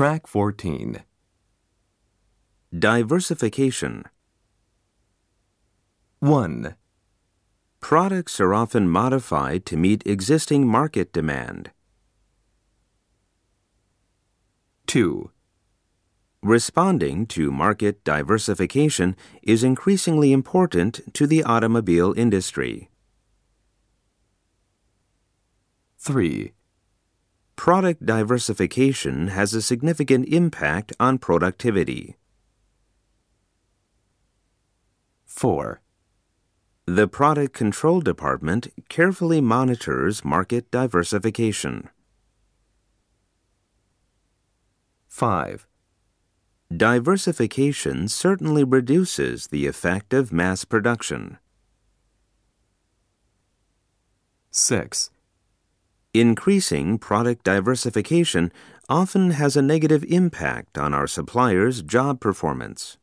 Track 14. Diversification. 1, Products are often modified to meet existing market demand. 2, Responding to market diversification is increasingly important to the automobile industry. 3, Product diversification has a significant impact on productivity. 4, The Product Control Department carefully monitors market diversification. 5, Diversification certainly reduces the effect of mass production. 6, Increasing product diversification often has a negative impact on our suppliers' job performance.